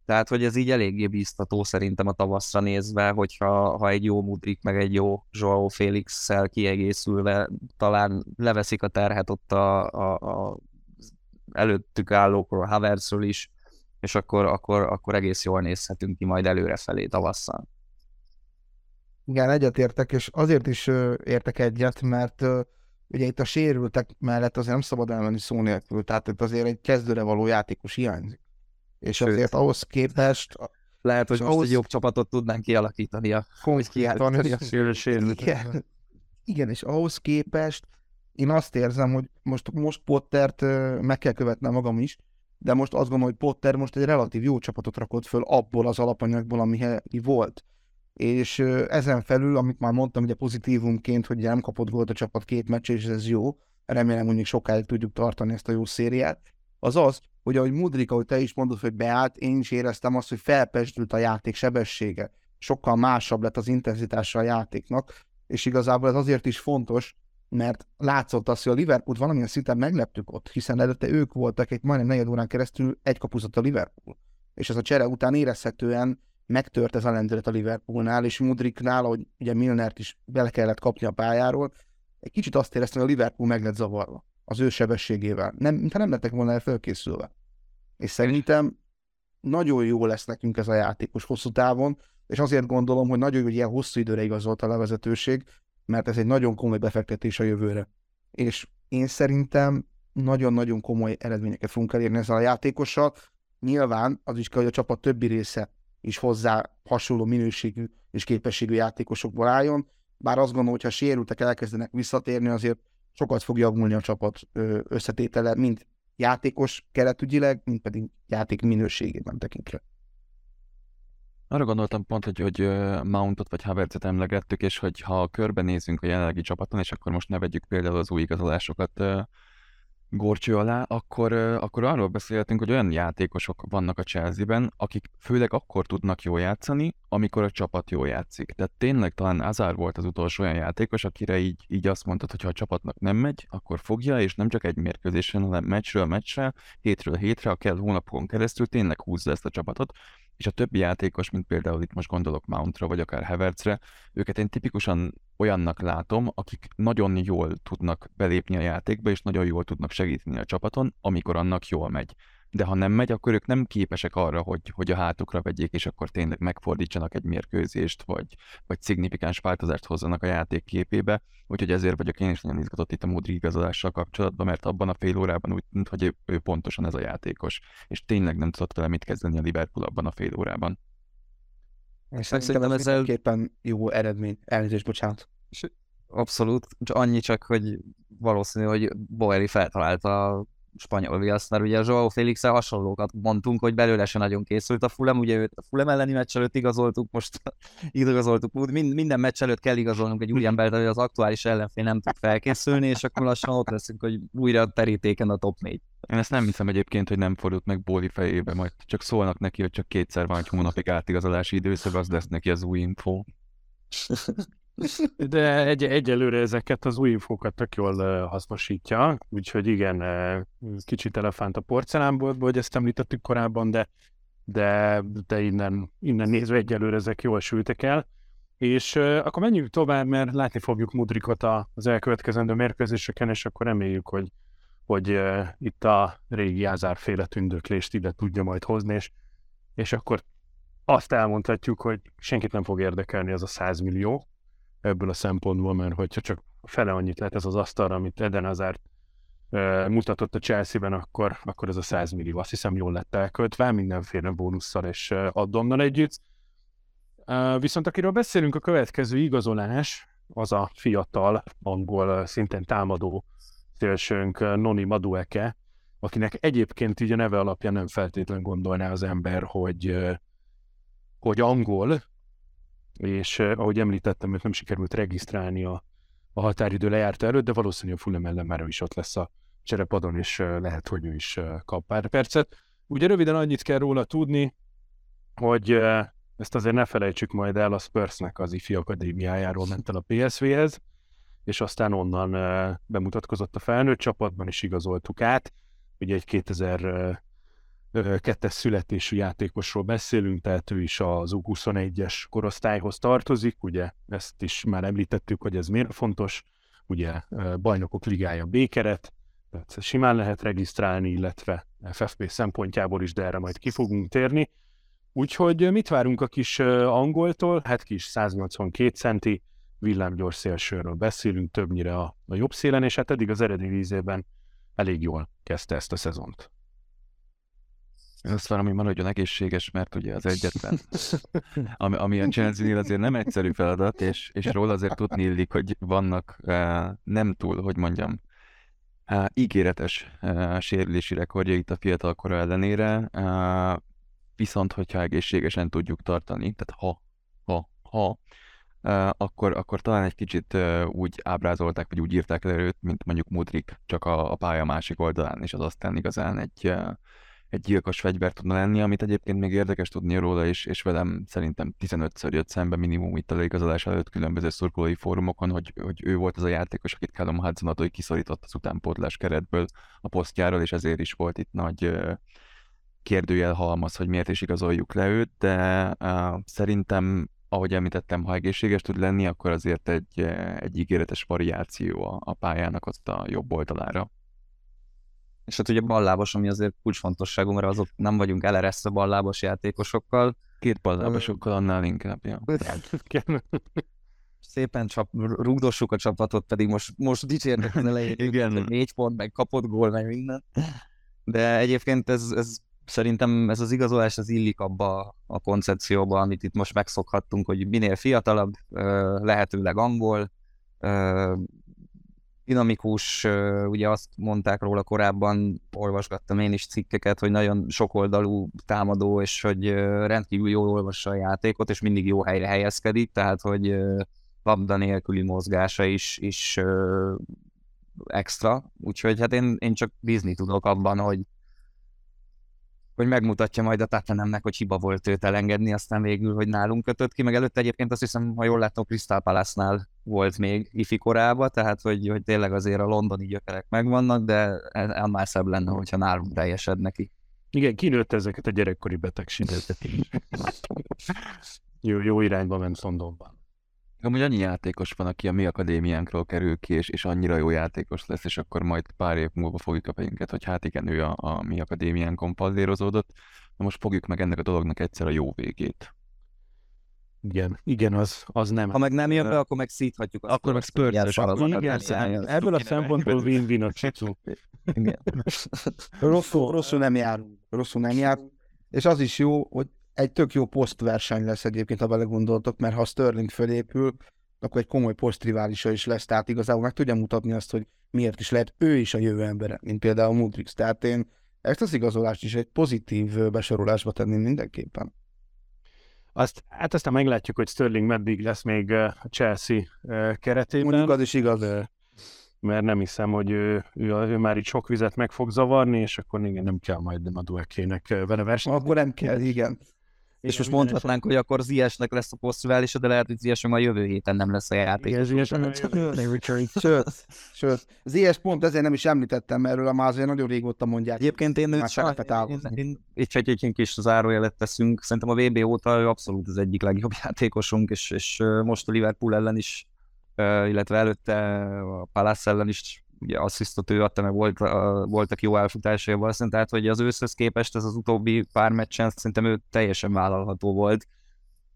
tehát, hogy ez így eléggé bíztató szerintem a tavaszra nézve, hogyha ha egy jó Mudrik, meg egy jó Joao Félix-szel kiegészülve talán leveszik a terhet ott a, a, a előttük állókról, a Havertzről is, és akkor, akkor, akkor egész jól nézhetünk ki majd előrefelé tavasszal. Igen, egyetértek, és azért is értek egyet, mert ugye itt a sérültek mellett azért nem szabad elmenni szó nélkül, tehát itt azért egy kezdőre való játékos hiányzik. És Sőt. azért ahhoz képest... Lehet, hogy most ahhoz... egy jobb csapatot tudnánk kialakítani a a igen, igen, és ahhoz képest én azt érzem, hogy most, most Pottert meg kell követnem magam is, de most azt gondolom, hogy Potter most egy relatív jó csapatot rakott föl abból az alapanyagból, ami volt. És ezen felül, amit már mondtam, ugye pozitívumként, hogy nem kapott volt a csapat két meccs, és ez jó, remélem, hogy még sokáig tudjuk tartani ezt a jó szériát, az az, hogy ahogy Mudrik, ahogy te is mondod, hogy beállt, én is éreztem azt, hogy felpesdült a játék sebessége. Sokkal másabb lett az intenzitása a játéknak, és igazából ez azért is fontos, mert látszott az, hogy a Liverpool valamilyen szinten megleptük ott, hiszen előtte ők voltak egy majdnem negyed órán keresztül egy kapuzott a Liverpool. És ez a csere után érezhetően megtört ez a lendület a Liverpoolnál, és Mudriknál, hogy ugye Milnert is bele kellett kapni a pályáról, egy kicsit azt éreztem, hogy a Liverpool meg lett zavarva az ő sebességével. Nem, mintha nem lettek volna el. És szerintem nagyon jó lesz nekünk ez a játékos hosszú távon, és azért gondolom, hogy nagyon jó, hogy ilyen hosszú időre igazolt a levezetőség, mert ez egy nagyon komoly befektetés a jövőre. És én szerintem nagyon-nagyon komoly eredményeket fogunk elérni ezzel a játékossal. Nyilván az is kell, hogy a csapat többi része is hozzá hasonló minőségű és képességű játékosokból álljon, bár azt gondolom, hogy ha sérültek elkezdenek visszatérni, azért sokat fog javulni a csapat összetétele, mind játékos keretügyileg, mint pedig játék minőségében tekintve. Arra gondoltam pont, hogy, hogy Mountot vagy Havertzet emlegettük, és hogy ha körbenézünk a jelenlegi csapaton, és akkor most ne vegyük például az új igazolásokat, gorcső alá, akkor, akkor arról beszélhetünk, hogy olyan játékosok vannak a Chelsea-ben, akik főleg akkor tudnak jól játszani, amikor a csapat jól játszik. Tehát tényleg talán Azár volt az utolsó olyan játékos, akire így, így azt mondtad, hogy ha a csapatnak nem megy, akkor fogja, és nem csak egy mérkőzésen, hanem meccsről meccsre, hétről hétre, a kell hónapokon keresztül tényleg húzza ezt a csapatot és a többi játékos, mint például itt most gondolok Mountra, vagy akár Havertzre, őket én tipikusan olyannak látom, akik nagyon jól tudnak belépni a játékba, és nagyon jól tudnak segíteni a csapaton, amikor annak jól megy de ha nem megy, akkor ők nem képesek arra, hogy, hogy a hátukra vegyék, és akkor tényleg megfordítsanak egy mérkőzést, vagy, vagy szignifikáns változást hozzanak a játék képébe. Úgyhogy ezért vagyok én is nagyon izgatott itt a Moodry igazolással kapcsolatban, mert abban a fél órában úgy tűnt, hogy ő, ő pontosan ez a játékos, és tényleg nem tudott vele mit kezdeni a Liverpool abban a fél órában. És szerintem ez mindenképpen jó eredmény. Elnézést, bocsánat. Abszolút, csak annyi csak, hogy valószínű, hogy Boeri feltalálta a spanyol viaszt, mert ugye a Joao felix hasonlókat mondtunk, hogy belőle se nagyon készült a Fulem, ugye őt a Fulem elleni meccs előtt igazoltuk, most igazoltuk, mind, minden meccs előtt kell igazolnunk egy új embert, hogy az aktuális ellenfél nem tud felkészülni, és akkor lassan ott leszünk, hogy újra terítéken a top 4. Én ezt nem hiszem egyébként, hogy nem fordult meg Bóli fejébe, majd csak szólnak neki, hogy csak kétszer van egy hónapig átigazolási időszak, az lesz neki az új info. De egy, egyelőre ezeket az új infókat tök jól hasznosítja, úgyhogy igen, kicsit elefánt a porcelánból, hogy ezt említettük korábban, de, de, de innen, innen nézve egyelőre ezek jól sültek el. És uh, akkor menjünk tovább, mert látni fogjuk Mudrikot az elkövetkezendő mérkőzéseken, és akkor reméljük, hogy, hogy uh, itt a régi Ázárféle tündöklést ide tudja majd hozni, és, és akkor azt elmondhatjuk, hogy senkit nem fog érdekelni az a 100 millió, ebből a szempontból, mert hogyha csak fele annyit lehet ez az asztal, amit Eden Hazard mutatott a Chelsea-ben, akkor, akkor ez a 100 millió, azt hiszem jól lett elköltve, mindenféle bónusszal és addonnal együtt. E, viszont akiről beszélünk, a következő igazolás, az a fiatal, angol, szintén támadó szélsőnk Noni Madueke, akinek egyébként így a neve alapján nem feltétlenül gondolná az ember, hogy, hogy angol, és eh, ahogy említettem, őt nem sikerült regisztrálni a, a határidő lejárta előtt, de valószínűleg a Fulham ellen már ő is ott lesz a cserepadon, és eh, lehet, hogy ő is eh, kap pár percet. Ugye röviden annyit kell róla tudni, hogy ezt azért ne felejtsük majd el, a Spursnek az ifi akadémiájáról ment el a PSV-hez, és aztán onnan bemutatkozott a felnőtt csapatban, és igazoltuk át. Ugye egy 2000 kettes születésű játékosról beszélünk, tehát ő is az U21-es korosztályhoz tartozik, ugye ezt is már említettük, hogy ez miért fontos, ugye bajnokok ligája B-keret, tehát simán lehet regisztrálni, illetve FFP szempontjából is, de erre majd ki fogunk térni. Úgyhogy mit várunk a kis angoltól? Hát kis 182 centi, villámgyors szélsőről beszélünk, többnyire a, a jobb szélen, és hát eddig az eredeti vízében elég jól kezdte ezt a szezont. Azt valami maradjon egészséges, mert ugye az egyetlen, ami, ami a Chelsea-nél azért nem egyszerű feladat, és, és róla azért tudni illik, hogy vannak uh, nem túl, hogy mondjam, uh, ígéretes uh, sérülési rekordja itt a fiatal kora ellenére, uh, viszont hogyha egészségesen tudjuk tartani, tehát ha, ha, ha, Uh, akkor, akkor talán egy kicsit uh, úgy ábrázolták, vagy úgy írták őt, mint mondjuk Mudrik, csak a, a pálya másik oldalán, és az aztán igazán egy, uh, egy gyilkos fegyver tudna lenni, amit egyébként még érdekes tudni róla, és, és velem szerintem 15-ször jött szembe minimum itt a leigazolás előtt különböző szurkolói fórumokon, hogy, hogy ő volt az a játékos, akit Callum hudson hogy kiszorított az utánpótlás keretből a posztjáról, és ezért is volt itt nagy kérdőjel halmaz, hogy miért is igazoljuk le őt, de uh, szerintem ahogy említettem, ha egészséges tud lenni, akkor azért egy, egy ígéretes variáció a, a pályának ott a jobb oldalára. És hát ugye ballábos, ami azért kulcsfontosságú, mert azok nem vagyunk eleresztve ballábos játékosokkal. Két ballábosokkal annál inkább, ja. Szépen csap, rugdossuk a csapatot, pedig most, most dicsérnek az elején. Igen. Négy pont, meg kapott gól, meg minden. De egyébként ez, ez szerintem ez az igazolás az illik abba a koncepcióba, amit itt most megszokhattunk, hogy minél fiatalabb, lehetőleg angol, dinamikus, ugye azt mondták róla korábban, olvasgattam én is cikkeket, hogy nagyon sokoldalú támadó, és hogy rendkívül jól olvassa a játékot, és mindig jó helyre helyezkedik, tehát hogy labda nélküli mozgása is, is extra, úgyhogy hát én, én csak bízni tudok abban, hogy hogy megmutatja majd a Tatanemnek, hogy hiba volt őt elengedni, aztán végül, hogy nálunk kötött ki, meg előtte egyébként azt hiszem, ha jól látom, Crystal Palace-nál volt még ifi korában, tehát hogy, hogy tényleg azért a londoni gyökerek megvannak, de már szebb lenne, hogyha nálunk teljesed neki. Igen, kinőtt ezeket a gyerekkori betegségeket. jó, jó irányba ment Londonban. Amúgy annyi játékos van, aki a mi akadémiánkról kerül ki, és, és annyira jó játékos lesz, és akkor majd pár év múlva fogjuk a fejünket, hogy hát igen, ő a, a mi akadémiánkon pallérozódott. Na most fogjuk meg ennek a dolognak egyszer a jó végét. Igen, igen, az, az nem. Ha meg nem jön be, akkor meg szíthatjuk. Akkor meg spurs Igen, ebből a szempontból win-win a csicu. Igen. rosszul, rosszul nem járunk. Rosszul nem járunk. És az is jó, hogy egy tök jó posztverseny lesz egyébként, ha belegondoltok, mert ha Sterling fölépül, akkor egy komoly posztriválisa is lesz, tehát igazából meg tudja mutatni azt, hogy miért is lehet ő is a jövő embere, mint például Mudrix. Tehát én ezt az igazolást is egy pozitív besorolásba tenném mindenképpen. Azt, hát aztán meglátjuk, hogy Sterling meddig lesz még a Chelsea keretében. Mondjuk az is igaz. Mert nem hiszem, hogy ő, ő, ő már itt sok vizet meg fog zavarni, és akkor igen, nem kell majd a Duekének vele versenyezni. Akkor nem kell, igen. És most mondhatnánk, hogy akkor Ziesnek lesz a posztvális, de lehet, hogy Zies a jövő héten nem lesz a játék. Igen, Zies Sőt, sőt, Zies pont ezért nem is említettem, mert erről már azért nagyon régóta mondják. Egyébként én, őt én, itt csak egy kis zárójelet teszünk. Szerintem a VB óta ő abszolút az egyik legjobb játékosunk, és, és most a Liverpool ellen is, illetve előtte a Palace ellen is ugye asszisztot ő adta, meg volt, a, voltak jó elfutásai a Barcelona, tehát hogy az őszhöz képest ez az utóbbi pár meccsen szerintem ő teljesen vállalható volt,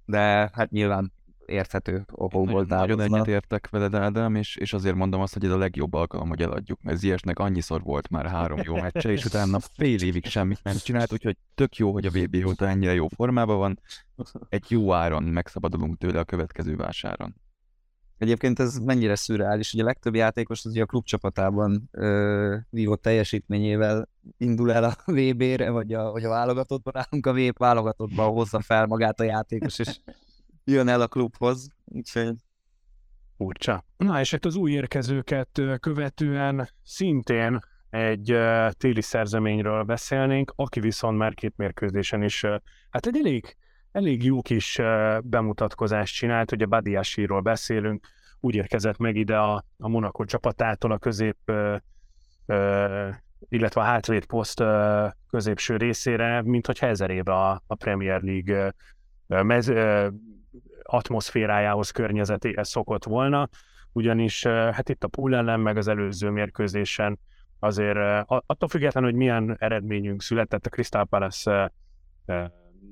de hát nyilván érthető okokból Nagyon egyet értek veled, Ádám, és, és azért mondom azt, hogy ez a legjobb alkalom, hogy eladjuk, mert Ziesnek annyiszor volt már három jó meccse, és utána fél évig semmit nem csinált, úgyhogy tök jó, hogy a VB óta ennyire jó formában van. Egy jó áron megszabadulunk tőle a következő vásáron. Egyébként ez mennyire szürreális, hogy a legtöbb játékos az ugye a klubcsapatában vívott teljesítményével indul el a VB-re, vagy a, vagy a válogatottban, állunk a VB válogatottban hozza fel magát a játékos, és jön el a klubhoz, úgyhogy furcsa. Na és hát az új érkezőket követően szintén egy téli szerzeményről beszélnénk, aki viszont már két mérkőzésen is, hát egy elég elég jó kis bemutatkozást csinált, ugye Badiasiról beszélünk, úgy érkezett meg ide a, a Monaco csapatától a közép, illetve a hátvéd poszt középső részére, mint hogy ezer éve a, a Premier League mez, atmoszférájához, környezetéhez szokott volna, ugyanis hát itt a pool ellen, meg az előző mérkőzésen azért attól függetlenül, hogy milyen eredményünk született, a Crystal Palace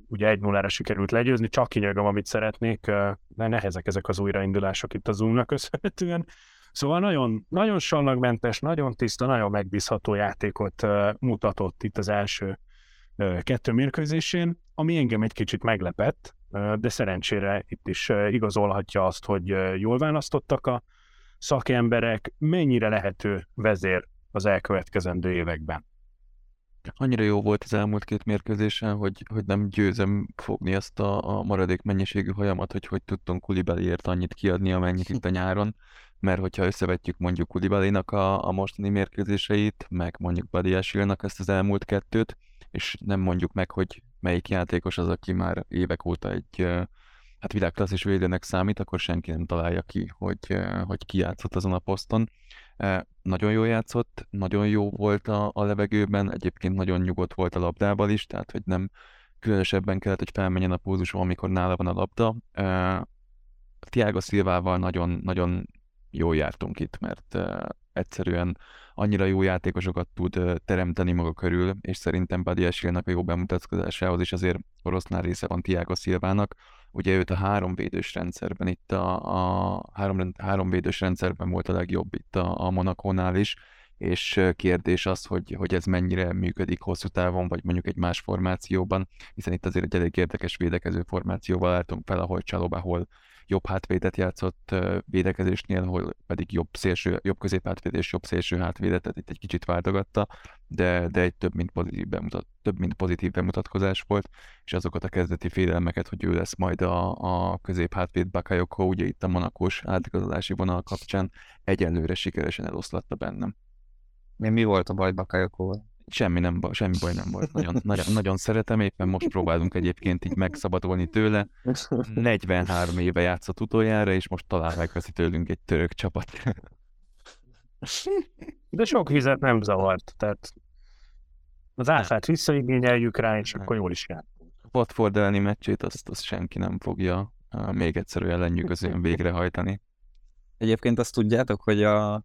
ugye egy 0 sikerült legyőzni, csak kinyögöm, amit szeretnék, de nehezek ezek az újraindulások itt a Zoomnak köszönhetően. Szóval nagyon, nagyon sallagmentes, nagyon tiszta, nagyon megbízható játékot mutatott itt az első kettő mérkőzésén, ami engem egy kicsit meglepett, de szerencsére itt is igazolhatja azt, hogy jól választottak a szakemberek, mennyire lehető vezér az elkövetkezendő években. Annyira jó volt az elmúlt két mérkőzésen, hogy, hogy nem győzem fogni azt a, a maradék mennyiségű hajamat, hogy hogy tudtunk Kulibeliért annyit kiadni, amennyit itt a nyáron, mert hogyha összevetjük mondjuk Kulibelinak a, a mostani mérkőzéseit, meg mondjuk Badiásilnak ezt az elmúlt kettőt, és nem mondjuk meg, hogy melyik játékos az, aki már évek óta egy hát világklasszis védőnek számít, akkor senki nem találja ki, hogy, hogy ki játszott azon a poszton. Nagyon jól játszott, nagyon jó volt a, a levegőben, egyébként nagyon nyugodt volt a labdával is, tehát hogy nem különösebben kellett, hogy felmenjen a pulzusom, amikor nála van a labda. Tiago Szilvával nagyon, nagyon jól jártunk itt, mert egyszerűen annyira jó játékosokat tud teremteni maga körül, és szerintem Badiasilnak a jó bemutatkozásához is azért orosznál része van Tiago Szilvának. Ugye őt a három védős rendszerben, itt a, a három, három védős rendszerben volt a legjobb itt a, a Monakónál is, és kérdés az, hogy, hogy ez mennyire működik hosszú távon, vagy mondjuk egy más formációban, hiszen itt azért egy elég érdekes védekező formációval álltunk fel, ahol Csalobahol jobb hátvédet játszott védekezésnél, hol pedig jobb, szélső, jobb középhátvéd és jobb szélső hátvédet, tehát itt egy kicsit váltogatta, de, de egy több mint, pozitív bemutat, több mint pozitív bemutatkozás volt, és azokat a kezdeti félelmeket, hogy ő lesz majd a, a középhátvéd Bakayoko, ugye itt a monakós átigazolási vonal kapcsán egyelőre sikeresen eloszlatta bennem. Mi, mi volt a baj Bakayokóval? Semmi, nem, semmi baj nem volt. Nagyon, nagyon, nagyon szeretem, éppen most próbálunk egyébként így megszabadulni tőle. 43 éve játszott utoljára, és most talán megveszi tőlünk egy török csapat. De sok vizet nem zavart, tehát az áfát visszaigényeljük rá, és akkor jól is jár. Watford elleni meccsét azt, azt senki nem fogja még egyszer olyan lenyűgözően végrehajtani. Egyébként azt tudjátok, hogy a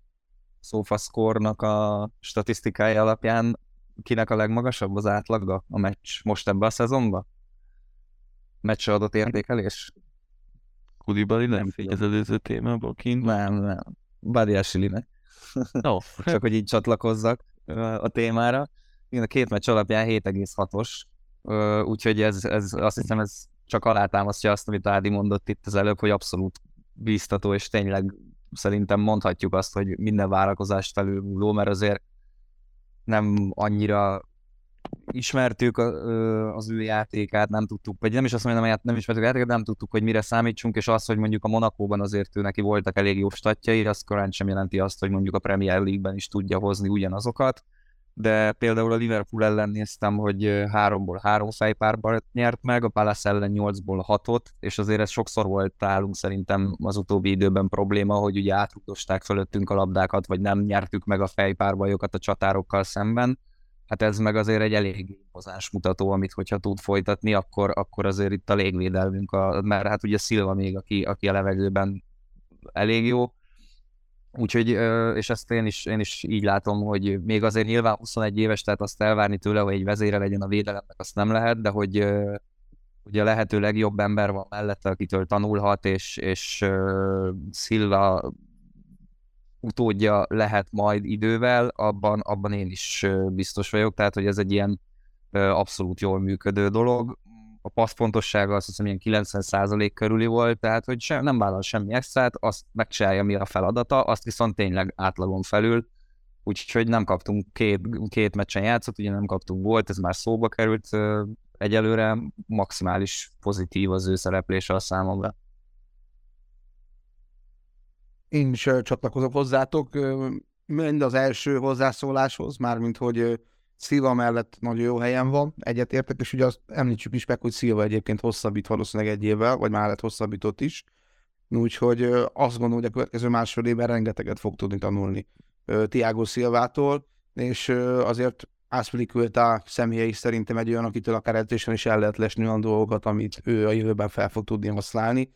SofaScore-nak a statisztikája alapján kinek a legmagasabb az átlaga a meccs most ebben a szezonban? Meccs adott értékelés? Kulibali Nem figyelem. az előző témából kint. Nem, nem. Badiashilinek. No, Csak hogy így csatlakozzak a témára. Igen, a két meccs alapján 7,6-os, ö, úgyhogy ez, ez, azt hiszem ez csak alátámasztja azt, amit Ádi mondott itt az előbb, hogy abszolút bíztató, és tényleg szerintem mondhatjuk azt, hogy minden várakozást felülmúló, mert azért nem annyira ismertük az ő játékát, nem tudtuk, vagy nem is azt mondom, nem ismertük a játékát, nem tudtuk, hogy mire számítsunk, és az, hogy mondjuk a Monakóban azért ő neki voltak elég jó statjai, az korán sem jelenti azt, hogy mondjuk a Premier League-ben is tudja hozni ugyanazokat, de például a Liverpool ellen néztem, hogy háromból három fejpárban nyert meg, a Palace ellen nyolcból hatot, és azért ez sokszor volt nálunk szerintem az utóbbi időben probléma, hogy ugye átrugdosták fölöttünk a labdákat, vagy nem nyertük meg a fejpárbajokat a csatárokkal szemben, hát ez meg azért egy elég hozás mutató, amit hogyha tud folytatni, akkor, akkor azért itt a légvédelmünk, a, mert hát ugye Szilva még, aki, aki a levegőben elég jó, úgyhogy, és ezt én is, én is így látom, hogy még azért nyilván 21 éves, tehát azt elvárni tőle, hogy egy vezére legyen a védelemnek, azt nem lehet, de hogy ugye a lehető legjobb ember van mellette, akitől tanulhat, és, és ö, Szilva utódja lehet majd idővel, abban, abban én is biztos vagyok, tehát hogy ez egy ilyen abszolút jól működő dolog. A passzpontossága azt hiszem ilyen 90% körüli volt, tehát hogy sem, nem vállal semmi extrát, azt megcsinálja, mi a feladata, azt viszont tényleg átlagon felül, úgyhogy nem kaptunk két, két meccsen játszott, ugye nem kaptunk volt, ez már szóba került, egyelőre maximális pozitív az ő szereplése a számomra. Én is csatlakozok hozzátok, mind az első hozzászóláshoz, mármint hogy Szilva mellett nagyon jó helyen van, egyetértek, és ugye azt említsük is meg, hogy Szilva egyébként hosszabbít valószínűleg egy évvel, vagy már lett hosszabbított is, úgyhogy azt gondolom, hogy a következő másfél évben rengeteget fog tudni tanulni Tiago Szilvától, és azért Aspilicueta személye is szerintem egy olyan, akitől akár edzésen is el lehet lesni olyan dolgokat, amit ő a jövőben fel fog tudni használni.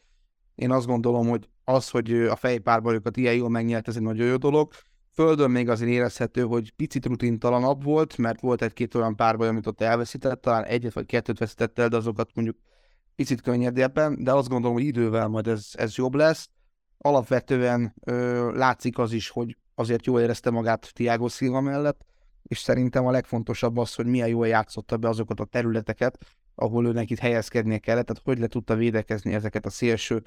Én azt gondolom, hogy az, hogy a fejpárbajokat ilyen jól megnyert, ez egy nagyon jó dolog. Földön még azért érezhető, hogy picit rutintalanabb volt, mert volt egy-két olyan párbaj, amit ott elveszített, talán egyet vagy kettőt veszített el, de azokat mondjuk picit könnyedebben, de azt gondolom, hogy idővel majd ez, ez jobb lesz. Alapvetően ö, látszik az is, hogy azért jól érezte magát Tiago Silva mellett, és szerintem a legfontosabb az, hogy milyen jól játszotta be azokat a területeket, ahol őnek itt helyezkednie kellett, tehát hogy le tudta védekezni ezeket a szélső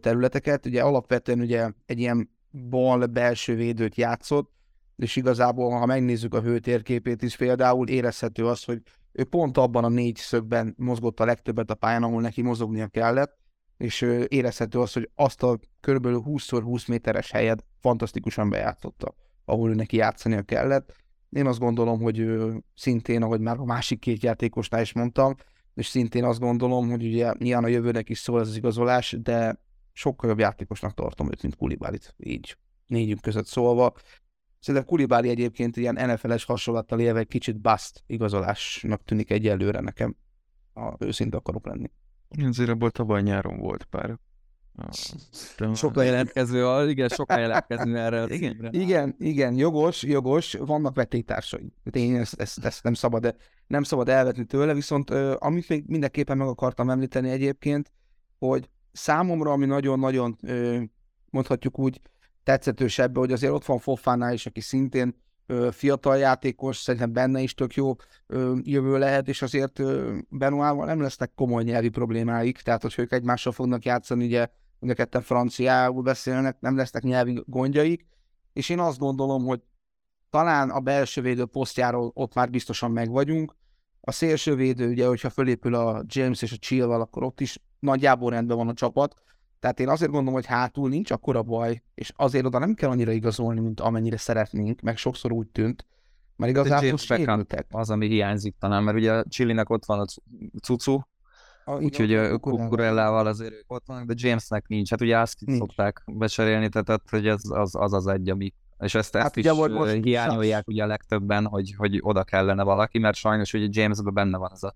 területeket. Ugye alapvetően ugye egy ilyen bal belső védőt játszott, és igazából, ha megnézzük a hőtérképét is például, érezhető az, hogy ő pont abban a négy szögben mozgott a legtöbbet a pályán, ahol neki mozognia kellett, és érezhető az, hogy azt a kb. 20x20 méteres helyet fantasztikusan bejátszotta, ahol ő neki játszania kellett. Én azt gondolom, hogy ő szintén, ahogy már a másik két játékosnál is mondtam, és szintén azt gondolom, hogy ugye nyilván a jövőnek is szól ez az igazolás, de sokkal jobb játékosnak tartom őt, mint Kulibálit, így négyünk között szólva. Szerintem Kulibáli egyébként ilyen NFL-es hasonlattal élve egy kicsit bust igazolásnak tűnik egyelőre nekem, ha őszinte akarok lenni. Azért abból tavaly nyáron volt pár. De Sokkal jelentkező, igen, sokkal jelentkező erre Igen. Igen, igen, jogos, jogos, vannak vetétársai. Tehát Én ezt, ezt, ezt nem, szabad, nem szabad elvetni tőle, viszont amit még mindenképpen meg akartam említeni egyébként, hogy számomra, ami nagyon-nagyon mondhatjuk úgy tetszetős ebbe, hogy azért ott van Fofánál is, aki szintén fiatal játékos, szerintem benne is tök jó jövő lehet, és azért Benoával nem lesznek komoly nyelvi problémáik, tehát hogy ők egymással fognak játszani, ugye mind a ketten franciául beszélnek, nem lesznek nyelvi gondjaik, és én azt gondolom, hogy talán a belső védő posztjáról ott már biztosan meg vagyunk. A szélső védő, ugye, hogyha fölépül a James és a Chilwell, akkor ott is nagyjából rendben van a csapat. Tehát én azért gondolom, hogy hátul nincs akkora baj, és azért oda nem kell annyira igazolni, mint amennyire szeretnénk, meg sokszor úgy tűnt, mert igazából sérültek. Az, ami hiányzik talán, mert ugye a Chilinek ott van a cucu, úgyhogy a Kukurellával azért ők ott vannak, de Jamesnek nincs. Hát ugye azt szokták becserélni, tehát hogy ez az az, az egy, ami és ezt, ezt hát is most hiányolják ugye a legtöbben, hogy, hogy oda kellene valaki, mert sajnos ugye Jamesben benne van az a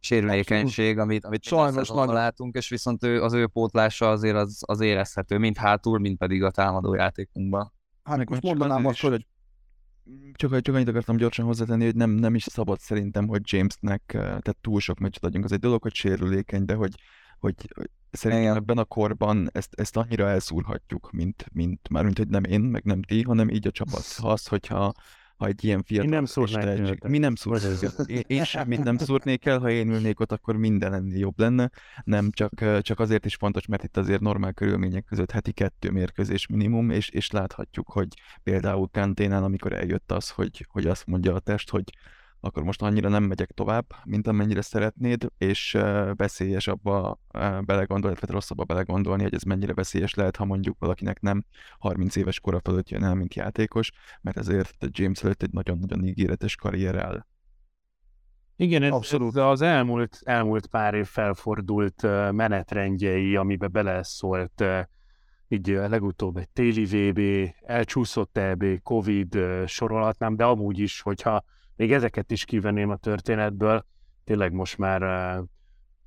sérülékenység, amit, amit sajnos nagyon látunk, és viszont ő, az ő pótlása azért az, az érezhető, mind hátul, mind pedig a támadó játékunkban. Hát Meg most mondanám azt, hogy csak, csak annyit akartam gyorsan hozzátenni, hogy nem, nem is szabad szerintem, hogy Jamesnek tehát túl sok meccset adjunk. Az egy dolog, hogy sérülékeny, de hogy, hogy, hogy szerintem Igen. ebben a korban ezt, ezt annyira elszúrhatjuk, mint, mint már mint hogy nem én, meg nem ti, hanem így a csapat. Ha az, hogyha ha egy ilyen fiatal... Mi nem szúrnánk Mi nem szúrnánk én, én semmit nem szúrnék el, ha én ülnék ott, akkor minden ennél jobb lenne. Nem, csak, csak azért is fontos, mert itt azért normál körülmények között heti kettő mérkőzés minimum, és, és láthatjuk, hogy például Kanténál, amikor eljött az, hogy, hogy azt mondja a test, hogy akkor most annyira nem megyek tovább, mint amennyire szeretnéd, és veszélyes abba belegondolni, illetve rosszabb belegondolni, hogy ez mennyire veszélyes lehet, ha mondjuk valakinek nem 30 éves kora fölött jön el, mint játékos, mert ezért James előtt egy nagyon-nagyon ígéretes karrier áll. Igen, ez, Abszolút. ez az elmúlt, elmúlt pár év felfordult menetrendjei, amiben beleszólt így legutóbb egy téli VB, elcsúszott EB, Covid sorolhatnám, de amúgy is, hogyha még ezeket is kivenném a történetből, tényleg most már,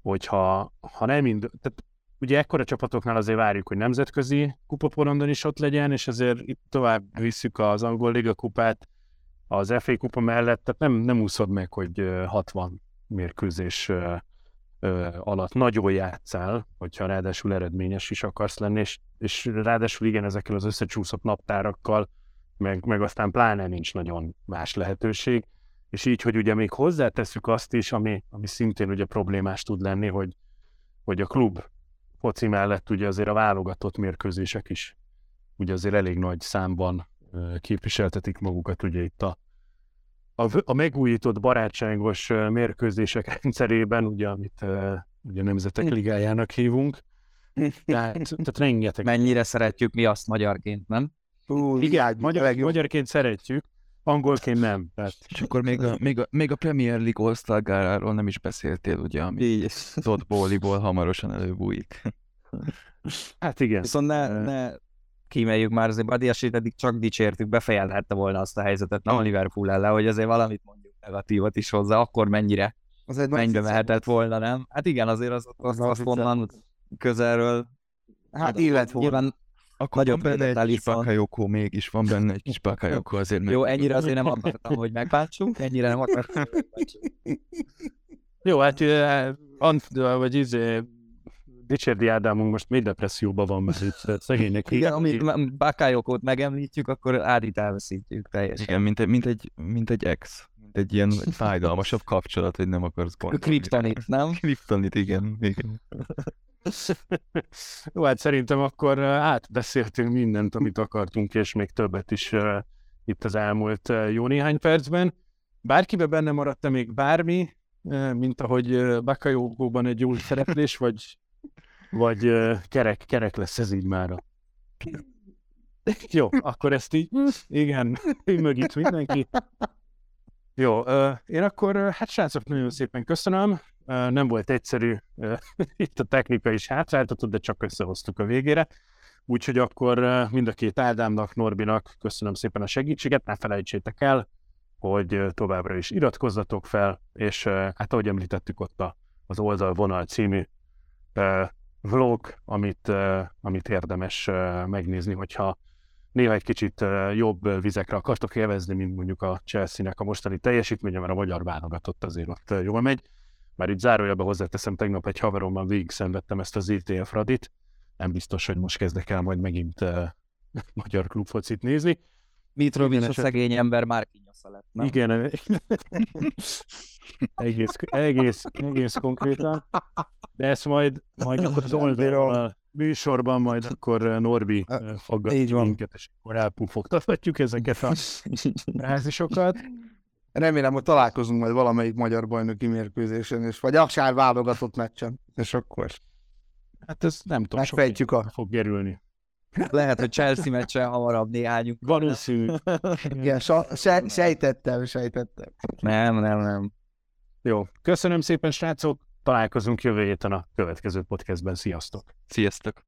hogyha ha nem mind, tehát ugye ekkora csapatoknál azért várjuk, hogy nemzetközi kupaporondon is ott legyen, és azért itt tovább visszük az angol liga kupát az FA kupa mellett, tehát nem, nem úszod meg, hogy 60 mérkőzés alatt nagyon játszál, hogyha ráadásul eredményes is akarsz lenni, és, és ráadásul igen, ezekkel az összecsúszott naptárakkal, meg, meg aztán pláne nincs nagyon más lehetőség, és így, hogy ugye még hozzáteszük azt is, ami, ami szintén ugye problémás tud lenni, hogy, hogy a klub foci mellett ugye azért a válogatott mérkőzések is ugye azért elég nagy számban képviseltetik magukat ugye itt a, a, a megújított barátságos mérkőzések rendszerében, ugye, amit ugye Nemzetek Ligájának hívunk. Tehát, tehát rengeteg. Mennyire szeretjük mi azt magyarként, nem? Ú, Igen, magyar, magyarként szeretjük, Angolként nem. Tehát... És akkor még a, még a, még a Premier League All-Star nem is beszéltél, ugye, ami Todd Bowley-ból hamarosan előbújik. Hát igen. Viszont ne, ne kíméljük már, azért Badiasit eddig csak dicsértük, befejelhette volna azt a helyzetet, nem a Liverpool ellen, hogy azért valamit mondjuk negatívat is hozzá, akkor mennyire az egy mennybe mehetett volna, nem? Hát igen, azért az, az, az, az onnan közelről. Hát illet Nyilván akkor Nagyon van benne egy kis bakajokó, mégis van benne egy kis bakajokó azért. Jó, ennyire azért nem akartam, hogy megbántsunk, ennyire nem akartam, hogy megbántsunk. Jó, hát Ant, vagy izé, Dicsérdi Ádámunk most mély depresszióban van, mert itt szegénynek. Igen, amit Bakályokót megemlítjük, akkor Ádit elveszítjük teljesen. Igen, mint egy, mint egy, mint egy ex. Mint egy ilyen fájdalmasabb kapcsolat, hogy nem akarsz gondolni. Kriptonit, nem? Kriptonit, igen. igen. Jó, hát szerintem akkor átbeszéltünk mindent, amit akartunk, és még többet is uh, itt az elmúlt uh, jó néhány percben. Bárkibe benne maradt-e még bármi, uh, mint ahogy Bakajógóban egy jó szereplés, vagy, vagy kerek, kerek lesz ez így mára? Jó, akkor ezt így, igen, mögít mindenki. Jó, én akkor, hát srácok, nagyon szépen köszönöm nem volt egyszerű, itt a technika is hátráltatott, de csak összehoztuk a végére. Úgyhogy akkor mind a két Ádámnak, Norbinak köszönöm szépen a segítséget, ne felejtsétek el, hogy továbbra is iratkozzatok fel, és hát ahogy említettük ott a, az oldalvonal című vlog, amit, amit érdemes megnézni, hogyha néha egy kicsit jobb vizekre akartok élvezni, mint mondjuk a Chelsea-nek a mostani teljesítménye, mert a magyar válogatott azért ott jól megy. Már itt zárójelbe hozzáteszem, tegnap egy haverommal végig szenvedtem ezt az ITF radit. Nem biztos, hogy most kezdek el majd megint uh, magyar klubfocit nézni. Mitrovic a szegény ember már kinyasza lett, nem? Igen, egész, egész, egész konkrétan. De ezt majd, majd az oldalon műsorban majd akkor eh, Norbi eh, faggat így van. minket, és akkor elpufogtathatjuk ezeket a rázisokat. Remélem, hogy találkozunk majd valamelyik magyar bajnoki mérkőzésen, és vagy akár válogatott meccsen, és akkor Hát ez nem tudom, megfejtjük a... fog gerülni. Lehet, hogy Chelsea meccsen hamarabb néhányunk. Valószínű. Igen, sejtettem, sejtettem. Nem, nem, nem. Jó. Köszönöm szépen, srácok. Találkozunk jövő héten a következő podcastben. Sziasztok! Sziasztok!